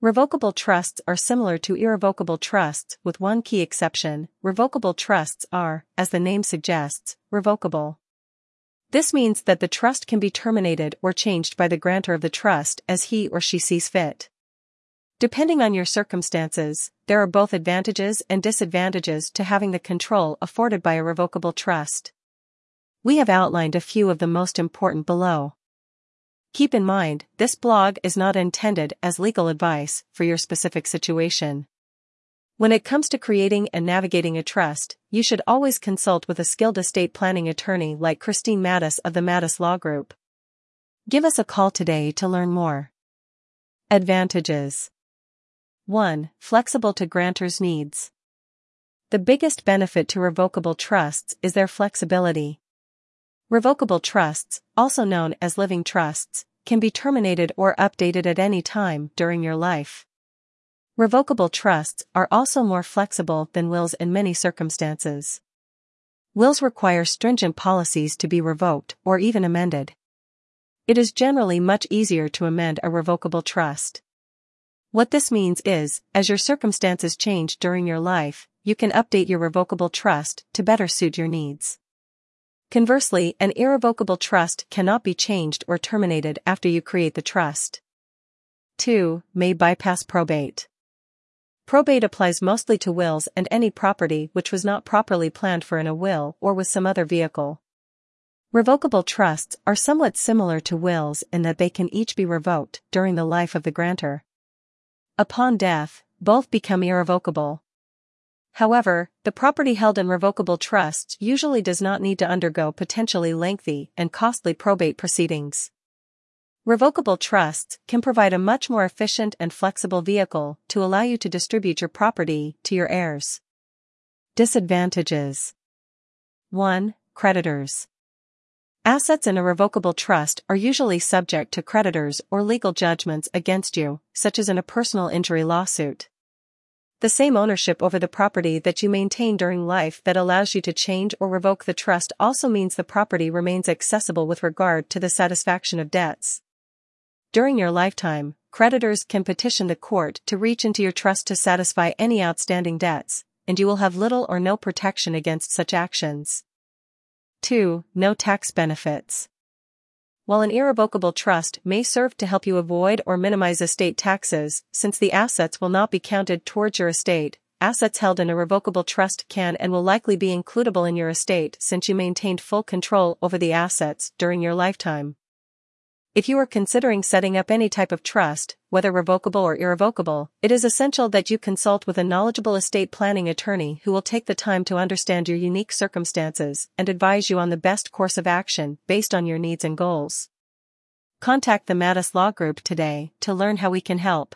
Revocable trusts are similar to irrevocable trusts with one key exception, revocable trusts are, as the name suggests, revocable. This means that the trust can be terminated or changed by the grantor of the trust as he or she sees fit. Depending on your circumstances, there are both advantages and disadvantages to having the control afforded by a revocable trust. We have outlined a few of the most important below. Keep in mind, this blog is not intended as legal advice for your specific situation. When it comes to creating and navigating a trust, you should always consult with a skilled estate planning attorney like Christine Matus of the Matus Law Group. Give us a call today to learn more. Advantages 1. Flexible to grantor's needs. The biggest benefit to revocable trusts is their flexibility. Revocable trusts, also known as living trusts, can be terminated or updated at any time during your life. Revocable trusts are also more flexible than wills in many circumstances. Wills require stringent policies to be revoked or even amended. It is generally much easier to amend a revocable trust. What this means is, as your circumstances change during your life, you can update your revocable trust to better suit your needs. Conversely, an irrevocable trust cannot be changed or terminated after you create the trust. 2. May bypass probate. Probate applies mostly to wills and any property which was not properly planned for in a will or with some other vehicle. Revocable trusts are somewhat similar to wills in that they can each be revoked during the life of the grantor. Upon death, both become irrevocable. However, the property held in revocable trusts usually does not need to undergo potentially lengthy and costly probate proceedings. Revocable trusts can provide a much more efficient and flexible vehicle to allow you to distribute your property to your heirs. Disadvantages 1. Creditors. Assets in a revocable trust are usually subject to creditors or legal judgments against you, such as in a personal injury lawsuit. The same ownership over the property that you maintain during life that allows you to change or revoke the trust also means the property remains accessible with regard to the satisfaction of debts. During your lifetime, creditors can petition the court to reach into your trust to satisfy any outstanding debts, and you will have little or no protection against such actions. 2. No tax benefits. While an irrevocable trust may serve to help you avoid or minimize estate taxes, since the assets will not be counted towards your estate, assets held in a revocable trust can and will likely be includable in your estate since you maintained full control over the assets during your lifetime. If you are considering setting up any type of trust, whether revocable or irrevocable, it is essential that you consult with a knowledgeable estate planning attorney who will take the time to understand your unique circumstances and advise you on the best course of action based on your needs and goals. Contact the Matus Law Group today to learn how we can help.